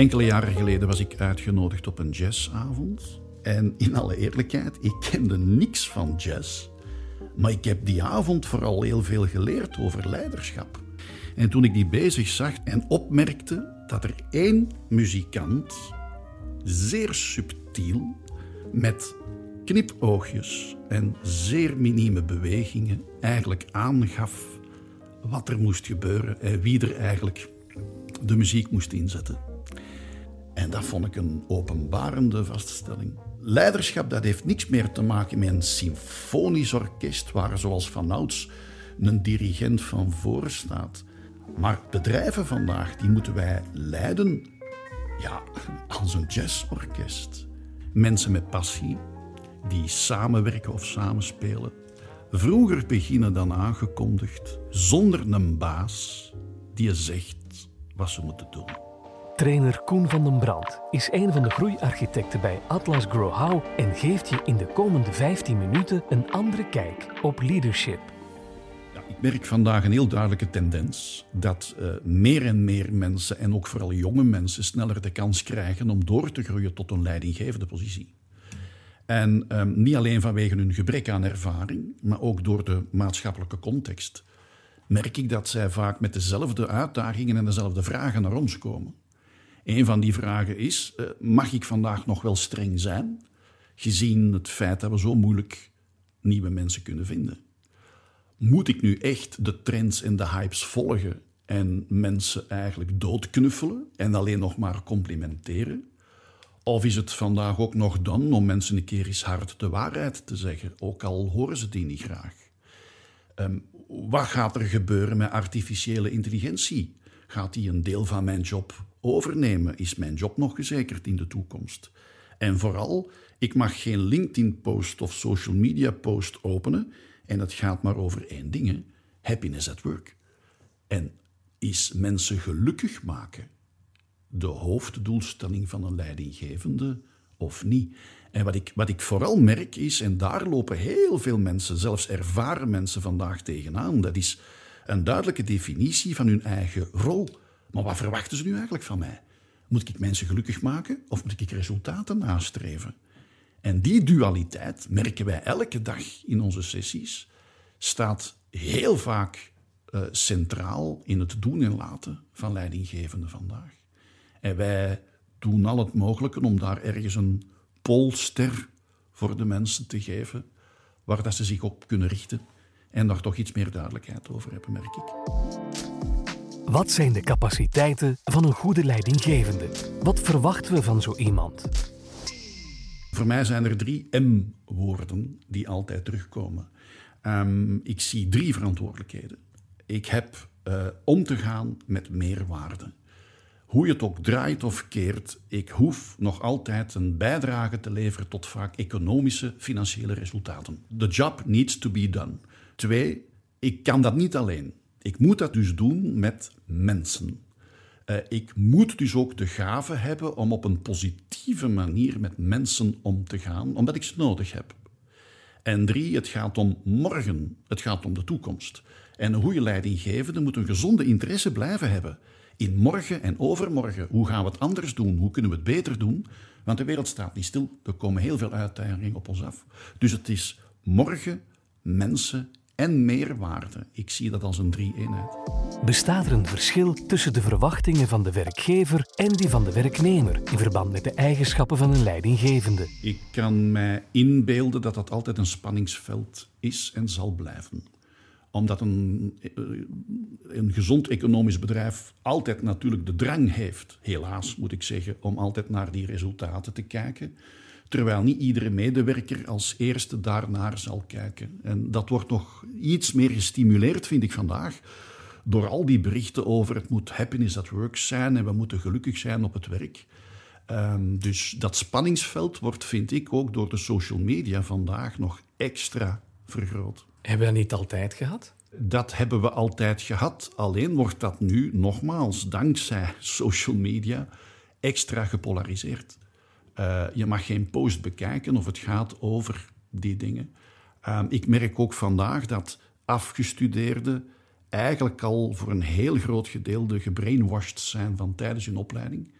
Enkele jaren geleden was ik uitgenodigd op een jazzavond. En in alle eerlijkheid, ik kende niks van jazz. Maar ik heb die avond vooral heel veel geleerd over leiderschap. En toen ik die bezig zag en opmerkte dat er één muzikant zeer subtiel met knipoogjes en zeer minieme bewegingen eigenlijk aangaf wat er moest gebeuren en wie er eigenlijk de muziek moest inzetten. En dat vond ik een openbarende vaststelling. Leiderschap dat heeft niks meer te maken met een symfonisch orkest waar zoals vanouds een dirigent van voor staat. Maar bedrijven vandaag, die moeten wij leiden ja, als een jazzorkest. Mensen met passie, die samenwerken of samenspelen. Vroeger beginnen dan aangekondigd, zonder een baas die je zegt wat ze moeten doen. Trainer Koen van den Brand is een van de groeiarchitecten bij Atlas Grow How en geeft je in de komende 15 minuten een andere kijk op leadership. Ja, ik merk vandaag een heel duidelijke tendens dat uh, meer en meer mensen, en ook vooral jonge mensen, sneller de kans krijgen om door te groeien tot een leidinggevende positie. En um, niet alleen vanwege hun gebrek aan ervaring, maar ook door de maatschappelijke context, merk ik dat zij vaak met dezelfde uitdagingen en dezelfde vragen naar ons komen. Een van die vragen is: uh, mag ik vandaag nog wel streng zijn, gezien het feit dat we zo moeilijk nieuwe mensen kunnen vinden? Moet ik nu echt de trends en de hypes volgen en mensen eigenlijk doodknuffelen en alleen nog maar complimenteren? Of is het vandaag ook nog dan om mensen een keer eens hard de waarheid te zeggen, ook al horen ze die niet graag? Um, wat gaat er gebeuren met artificiële intelligentie? Gaat die een deel van mijn job overnemen? Is mijn job nog gezekerd in de toekomst? En vooral, ik mag geen LinkedIn-post of social media-post openen en het gaat maar over één ding: happiness at work. En is mensen gelukkig maken de hoofddoelstelling van een leidinggevende of niet? En wat ik, wat ik vooral merk is, en daar lopen heel veel mensen, zelfs ervaren mensen vandaag tegenaan, dat is een duidelijke definitie van hun eigen rol. Maar wat verwachten ze nu eigenlijk van mij? Moet ik mensen gelukkig maken of moet ik resultaten nastreven? En die dualiteit merken wij elke dag in onze sessies, staat heel vaak uh, centraal in het doen en laten van leidinggevenden vandaag. En wij doen al het mogelijke om daar ergens een polster voor de mensen te geven, waar dat ze zich op kunnen richten en daar toch iets meer duidelijkheid over hebben, merk ik. Wat zijn de capaciteiten van een goede leidinggevende? Wat verwachten we van zo iemand? Voor mij zijn er drie M-woorden die altijd terugkomen. Um, ik zie drie verantwoordelijkheden. Ik heb uh, om te gaan met meerwaarde. Hoe je het ook draait of keert, ik hoef nog altijd een bijdrage te leveren tot vaak economische, financiële resultaten. The job needs to be done. Twee, ik kan dat niet alleen. Ik moet dat dus doen met mensen. Uh, ik moet dus ook de gave hebben om op een positieve manier met mensen om te gaan, omdat ik ze nodig heb. En drie, het gaat om morgen. Het gaat om de toekomst. En een goede leidinggevende moet een gezonde interesse blijven hebben in morgen en overmorgen. Hoe gaan we het anders doen? Hoe kunnen we het beter doen? Want de wereld staat niet stil. Er komen heel veel uitdagingen op ons af. Dus het is morgen, mensen en meerwaarde. Ik zie dat als een drie-eenheid. Bestaat er een verschil tussen de verwachtingen van de werkgever en die van de werknemer in verband met de eigenschappen van een leidinggevende? Ik kan mij inbeelden dat dat altijd een spanningsveld is en zal blijven omdat een, een gezond economisch bedrijf altijd natuurlijk de drang heeft, helaas moet ik zeggen, om altijd naar die resultaten te kijken. Terwijl niet iedere medewerker als eerste daarnaar zal kijken. En dat wordt nog iets meer gestimuleerd, vind ik vandaag, door al die berichten over het moet happiness at work zijn en we moeten gelukkig zijn op het werk. Um, dus dat spanningsveld wordt, vind ik, ook door de social media vandaag nog extra vergroot. Hebben we dat niet altijd gehad? Dat hebben we altijd gehad. Alleen wordt dat nu, nogmaals, dankzij social media, extra gepolariseerd. Uh, je mag geen post bekijken of het gaat over die dingen. Uh, ik merk ook vandaag dat afgestudeerden eigenlijk al voor een heel groot gedeelte gebrainwashed zijn van tijdens hun opleiding.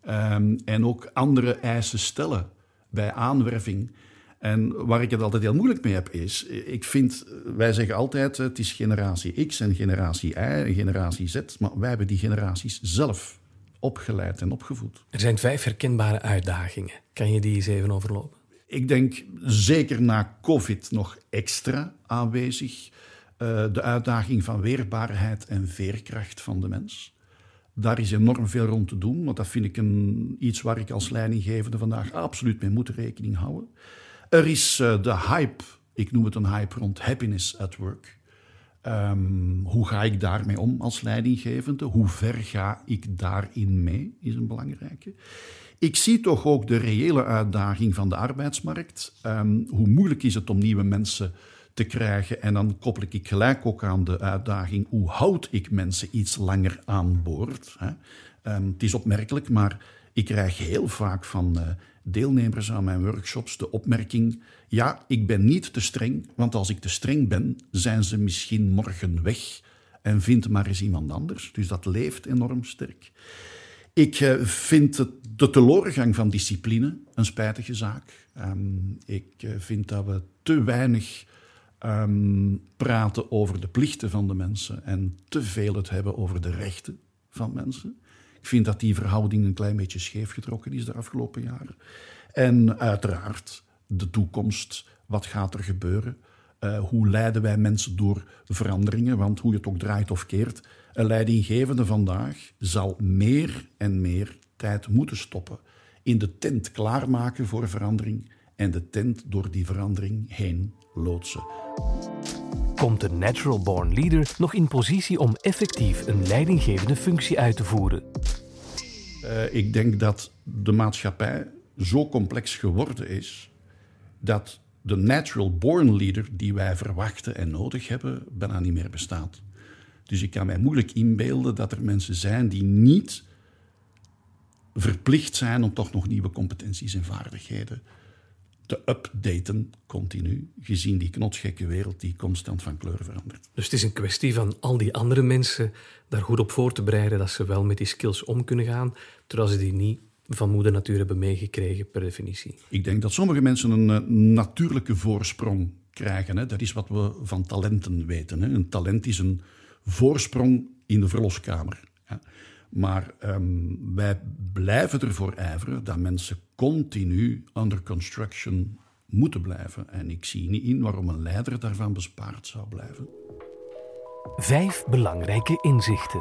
Ehm, en ook andere eisen stellen bij aanwerving. En waar ik het altijd heel moeilijk mee heb is, ik vind, wij zeggen altijd, het is generatie X en generatie Y en generatie Z, maar wij hebben die generaties zelf opgeleid en opgevoed. Er zijn vijf herkenbare uitdagingen. Kan je die eens even overlopen? Ik denk zeker na COVID nog extra aanwezig. Uh, de uitdaging van weerbaarheid en veerkracht van de mens. Daar is enorm veel rond te doen, want dat vind ik een, iets waar ik als leidinggevende vandaag absoluut mee moet rekening houden. Er is uh, de hype, ik noem het een hype rond happiness at work. Um, hoe ga ik daarmee om als leidinggevende? Hoe ver ga ik daarin mee, is een belangrijke. Ik zie toch ook de reële uitdaging van de arbeidsmarkt. Um, hoe moeilijk is het om nieuwe mensen te krijgen? En dan koppel ik gelijk ook aan de uitdaging: hoe houd ik mensen iets langer aan boord? Hè? Um, het is opmerkelijk, maar ik krijg heel vaak van uh, deelnemers aan mijn workshops de opmerking: ja, ik ben niet te streng, want als ik te streng ben, zijn ze misschien morgen weg en vindt maar eens iemand anders. Dus dat leeft enorm sterk. Ik uh, vind de teloorgang van discipline een spijtige zaak. Um, ik uh, vind dat we te weinig um, praten over de plichten van de mensen en te veel het hebben over de rechten van mensen. Ik vind dat die verhouding een klein beetje scheef getrokken is de afgelopen jaren. En uiteraard de toekomst. Wat gaat er gebeuren? Uh, hoe leiden wij mensen door veranderingen? Want hoe je het ook draait of keert, een leidinggevende vandaag zal meer en meer tijd moeten stoppen in de tent klaarmaken voor verandering en de tent door die verandering heen loodsen. Komt de natural born leader nog in positie om effectief een leidinggevende functie uit te voeren? Uh, ik denk dat de maatschappij zo complex geworden is dat de natural born leader die wij verwachten en nodig hebben, bijna niet meer bestaat. Dus ik kan mij moeilijk inbeelden dat er mensen zijn die niet verplicht zijn om toch nog nieuwe competenties en vaardigheden te updaten continu, gezien die knotsgekke wereld die constant van kleur verandert. Dus het is een kwestie van al die andere mensen daar goed op voor te bereiden dat ze wel met die skills om kunnen gaan, terwijl ze die niet van moeder natuur hebben meegekregen per definitie. Ik denk dat sommige mensen een uh, natuurlijke voorsprong krijgen. Hè. Dat is wat we van talenten weten. Hè. Een talent is een voorsprong in de verloskamer. Hè. Maar um, wij blijven ervoor ijveren dat mensen continu under construction moeten blijven. En ik zie niet in waarom een leider daarvan bespaard zou blijven. Vijf belangrijke inzichten.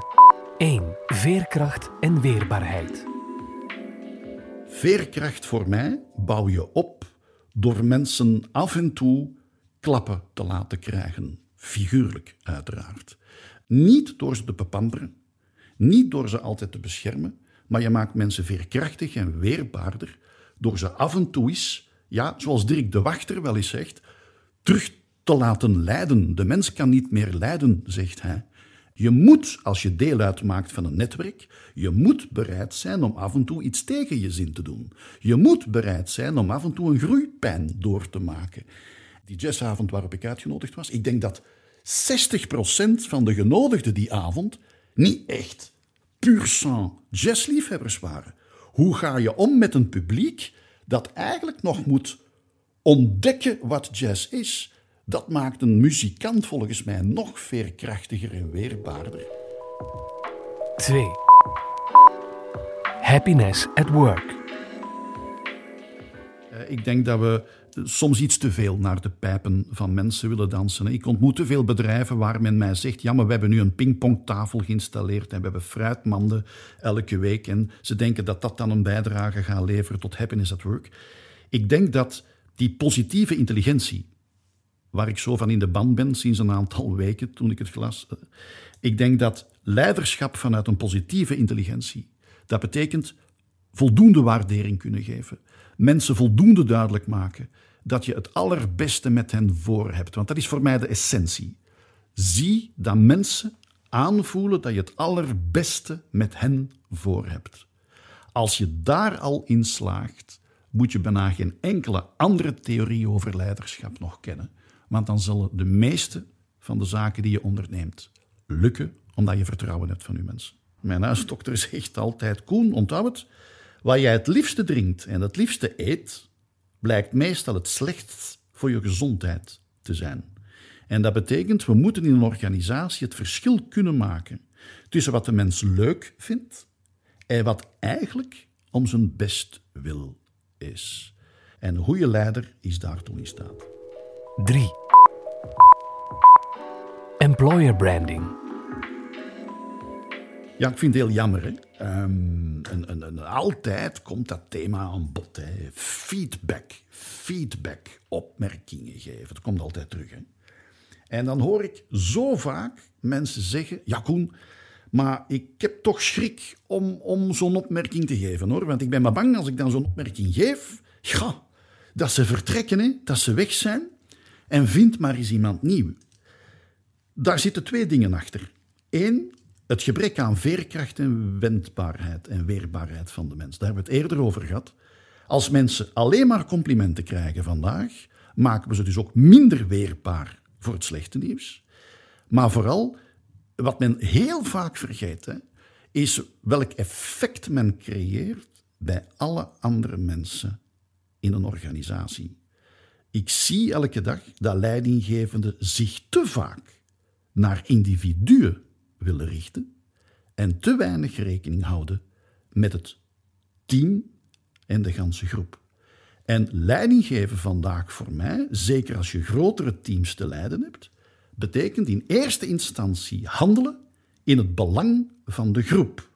1. Veerkracht en weerbaarheid. Veerkracht voor mij bouw je op door mensen af en toe klappen te laten krijgen. Figuurlijk, uiteraard. Niet door ze te bepamperen, niet door ze altijd te beschermen, maar je maakt mensen veerkrachtig en weerbaarder door ze af en toe eens, ja, zoals Dirk de Wachter wel eens zegt, terug te laten leiden. De mens kan niet meer lijden, zegt hij. Je moet, als je deel uitmaakt van een netwerk, je moet bereid zijn om af en toe iets tegen je zin te doen. Je moet bereid zijn om af en toe een groeipijn door te maken. Die jazzavond waarop ik uitgenodigd was, ik denk dat 60% van de genodigden die avond niet echt puur sang jazzliefhebbers waren. Hoe ga je om met een publiek dat eigenlijk nog moet ontdekken wat jazz is? Dat maakt een muzikant volgens mij nog veerkrachtiger en weerbaarder. 2. Happiness at work. Eh, ik denk dat we soms iets te veel naar de pijpen van mensen willen dansen. Ik ontmoet te veel bedrijven waar men mij zegt: ja, maar we hebben nu een pingpongtafel geïnstalleerd en we hebben fruitmanden elke week. En ze denken dat dat dan een bijdrage gaat leveren tot happiness at work. Ik denk dat die positieve intelligentie, waar ik zo van in de band ben sinds een aantal weken toen ik het glas. Eh, ik denk dat leiderschap vanuit een positieve intelligentie, dat betekent voldoende waardering kunnen geven, mensen voldoende duidelijk maken dat je het allerbeste met hen voor hebt. Want dat is voor mij de essentie. Zie dat mensen aanvoelen dat je het allerbeste met hen voor hebt. Als je daar al in slaagt, moet je bijna geen enkele andere theorie over leiderschap nog kennen. Want dan zullen de meeste van de zaken die je onderneemt lukken, omdat je vertrouwen hebt van je mensen. Mijn huisdokter zegt altijd, Koen, onthoud het, Wat jij het liefste drinkt en het liefste eet, blijkt meestal het slechtst voor je gezondheid te zijn. En dat betekent, we moeten in een organisatie het verschil kunnen maken tussen wat de mens leuk vindt en wat eigenlijk om zijn best wil is. En een goede leider is daartoe in staat. 3. Employer branding. Ja, ik vind het heel jammer. Hè? Ehm, en, altijd komt dat thema aan bod. Hè? Feedback, feedback, opmerkingen geven. Dat komt altijd terug. Hè? En dan hoor ik zo vaak mensen zeggen: Ja, Koen, maar ik heb toch schrik om, om zo'n opmerking te geven hoor. Want ik ben maar bang als ik dan zo'n opmerking geef, ja, dat ze vertrekken, hè? dat ze weg zijn. En vind maar eens iemand nieuw. Daar zitten twee dingen achter. Eén, het gebrek aan veerkracht en wendbaarheid en weerbaarheid van de mens. Daar hebben we het eerder over gehad. Als mensen alleen maar complimenten krijgen vandaag, maken we ze dus ook minder weerbaar voor het slechte nieuws. Maar vooral, wat men heel vaak vergeet, hè, is welk effect men creëert bij alle andere mensen in een organisatie. Ik zie elke dag dat leidinggevenden zich te vaak naar individuen willen richten en te weinig rekening houden met het team en de ganse groep. En leiding geven vandaag voor mij, zeker als je grotere teams te leiden hebt, betekent in eerste instantie handelen in het belang van de groep.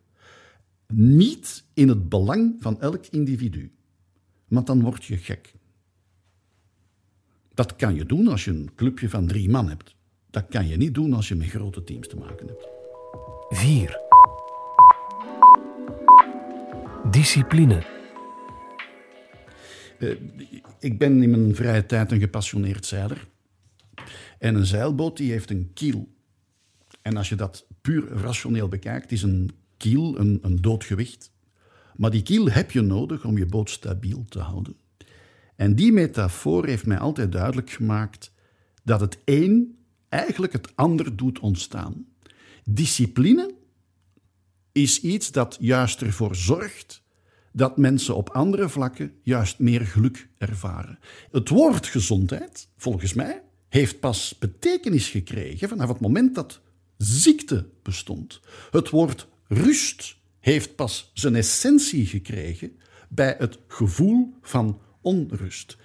Niet in het belang van elk individu. Want dan word je gek. Dat kan je doen als je een clubje van drie man hebt. Dat kan je niet doen als je met grote teams te maken hebt. 4. Discipline. Uh, ik ben in mijn vrije tijd een gepassioneerd zeiler. En een zeilboot die heeft een kiel. En als je dat puur rationeel bekijkt, is een kiel een, een doodgewicht. Maar die kiel heb je nodig om je boot stabiel te houden. En die metafoor heeft mij altijd duidelijk gemaakt dat het een eigenlijk het ander doet ontstaan. Discipline is iets dat juist ervoor zorgt dat mensen op andere vlakken juist meer geluk ervaren. Het woord gezondheid, volgens mij, heeft pas betekenis gekregen vanaf het moment dat ziekte bestond. Het woord rust heeft pas zijn essentie gekregen bij het gevoel van onrust.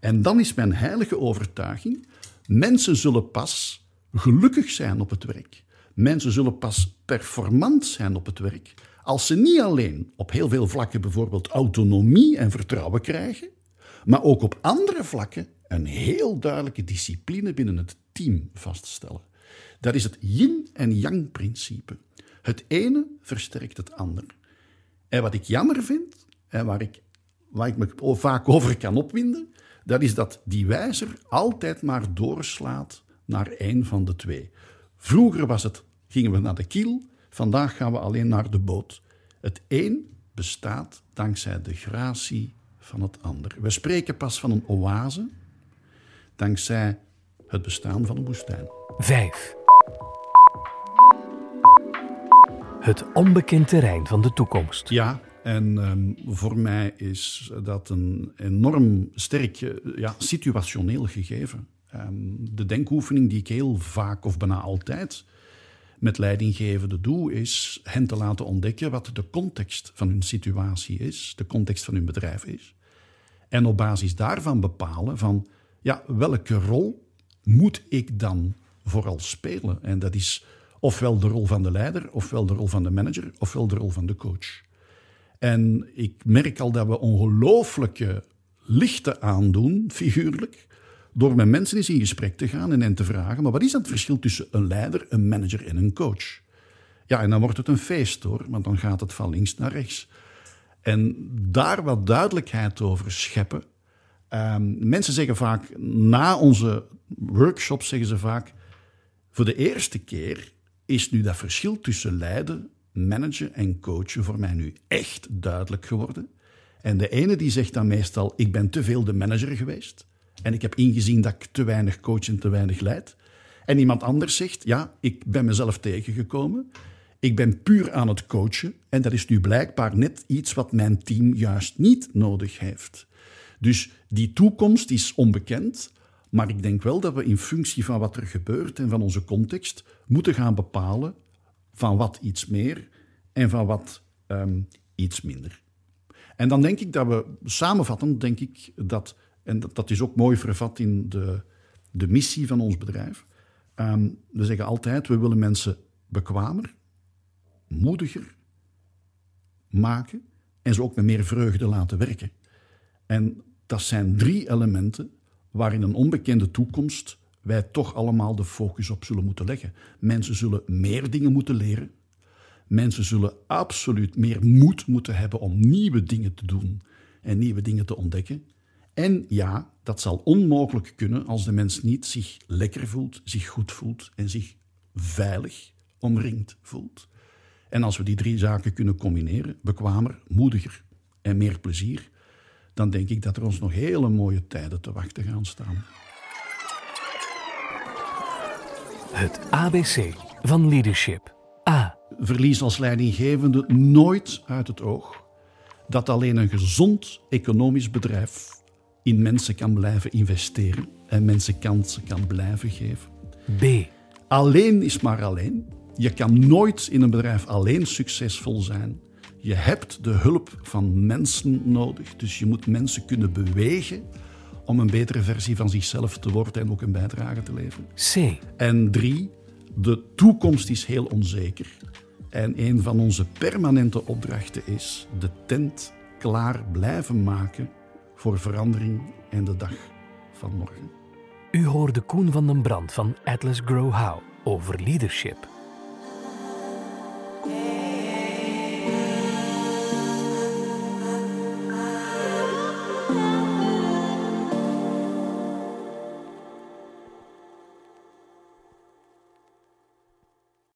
En dan is mijn heilige overtuiging: mensen zullen pas gelukkig zijn op het werk. Mensen zullen pas performant zijn op het werk als ze niet alleen op heel veel vlakken bijvoorbeeld autonomie en vertrouwen krijgen, maar ook op andere vlakken een heel duidelijke discipline binnen het team vaststellen. Dat is het yin- en yang-principe. Het ene versterkt het ander. En wat ik jammer vind, en waar ik, waar ik me vaak over kan opwinden, dat is dat die wijzer altijd maar doorslaat naar één van de twee. Vroeger was het, gingen we naar de kiel, vandaag gaan we alleen naar de boot. Het een bestaat dankzij de gratie van het ander. We spreken pas van een oase dankzij het bestaan van een woestijn. 5. Het onbekend terrein van de toekomst. Ja, en um, voor mij is dat een enorm sterk ja, situationeel gegeven. Um, de denkoefening die ik heel vaak of bijna altijd met leidinggevenden doe, is hen te laten ontdekken wat de context van hun situatie is, de context van hun bedrijf is. En op basis daarvan bepalen van ja, welke rol moet ik dan vooral spelen? En dat is ofwel de rol van de leider, ofwel de rol van de manager, ofwel de rol van de coach. En ik merk al dat we ongelooflijke lichten aandoen, figuurlijk, door met mensen eens in gesprek te gaan en hen te vragen: maar wat is dan het verschil tussen een leider, een manager en een coach? Ja, en dan wordt het een feest hoor, want dan gaat het van links naar rechts. En daar wat duidelijkheid over scheppen. Um, mensen zeggen vaak, na onze workshops zeggen ze vaak, voor de eerste keer is nu dat verschil tussen leiden, managen en coachen voor mij nu echt duidelijk geworden. En de ene die zegt dan meestal, ik ben te veel de manager geweest. En ik heb ingezien dat ik te weinig coach en te weinig leid. En iemand anders zegt, ja, ik ben mezelf tegengekomen. Ik ben puur aan het coachen en dat is nu blijkbaar net iets wat mijn team juist niet nodig heeft. Dus die toekomst is onbekend, maar ik denk wel dat we in functie van wat er gebeurt en van onze context moeten gaan bepalen van wat iets meer en van wat um, iets minder. En dan denk ik dat we samenvatten, denk ik dat, en dat, dat is ook mooi vervat in de, de missie van ons bedrijf. Um, we zeggen altijd, we willen mensen bekwamer, moediger maken en ze ook met meer vreugde laten werken. En dat zijn drie elementen waar in een onbekende toekomst wij toch allemaal de focus op zullen moeten leggen. Mensen zullen meer dingen moeten leren. Mensen zullen absoluut meer moed moeten hebben om nieuwe dingen te doen en nieuwe dingen te ontdekken. En ja, dat zal onmogelijk kunnen als de mens niet zich lekker voelt, zich goed voelt en zich veilig omringd voelt. En als we die drie zaken kunnen combineren, bekwamer, moediger en meer plezier, dan denk ik dat er ons nog hele mooie tijden te wachten gaan staan. Het ABC van leadership. A. Verlies als leidinggevende nooit uit het oog dat alleen een gezond economisch bedrijf in mensen kan blijven investeren en mensen kansen kan blijven geven. B. Alleen is maar alleen. Je kan nooit in een bedrijf alleen succesvol zijn. Je hebt de hulp van mensen nodig, dus je moet mensen kunnen bewegen om een betere versie van zichzelf te worden en ook een bijdrage te leveren. C. En drie, de toekomst is heel onzeker. En een van onze permanente opdrachten is de tent klaar blijven maken voor verandering en de dag van morgen. U hoorde Koen van den Brand van Atlas Grow How over leadership.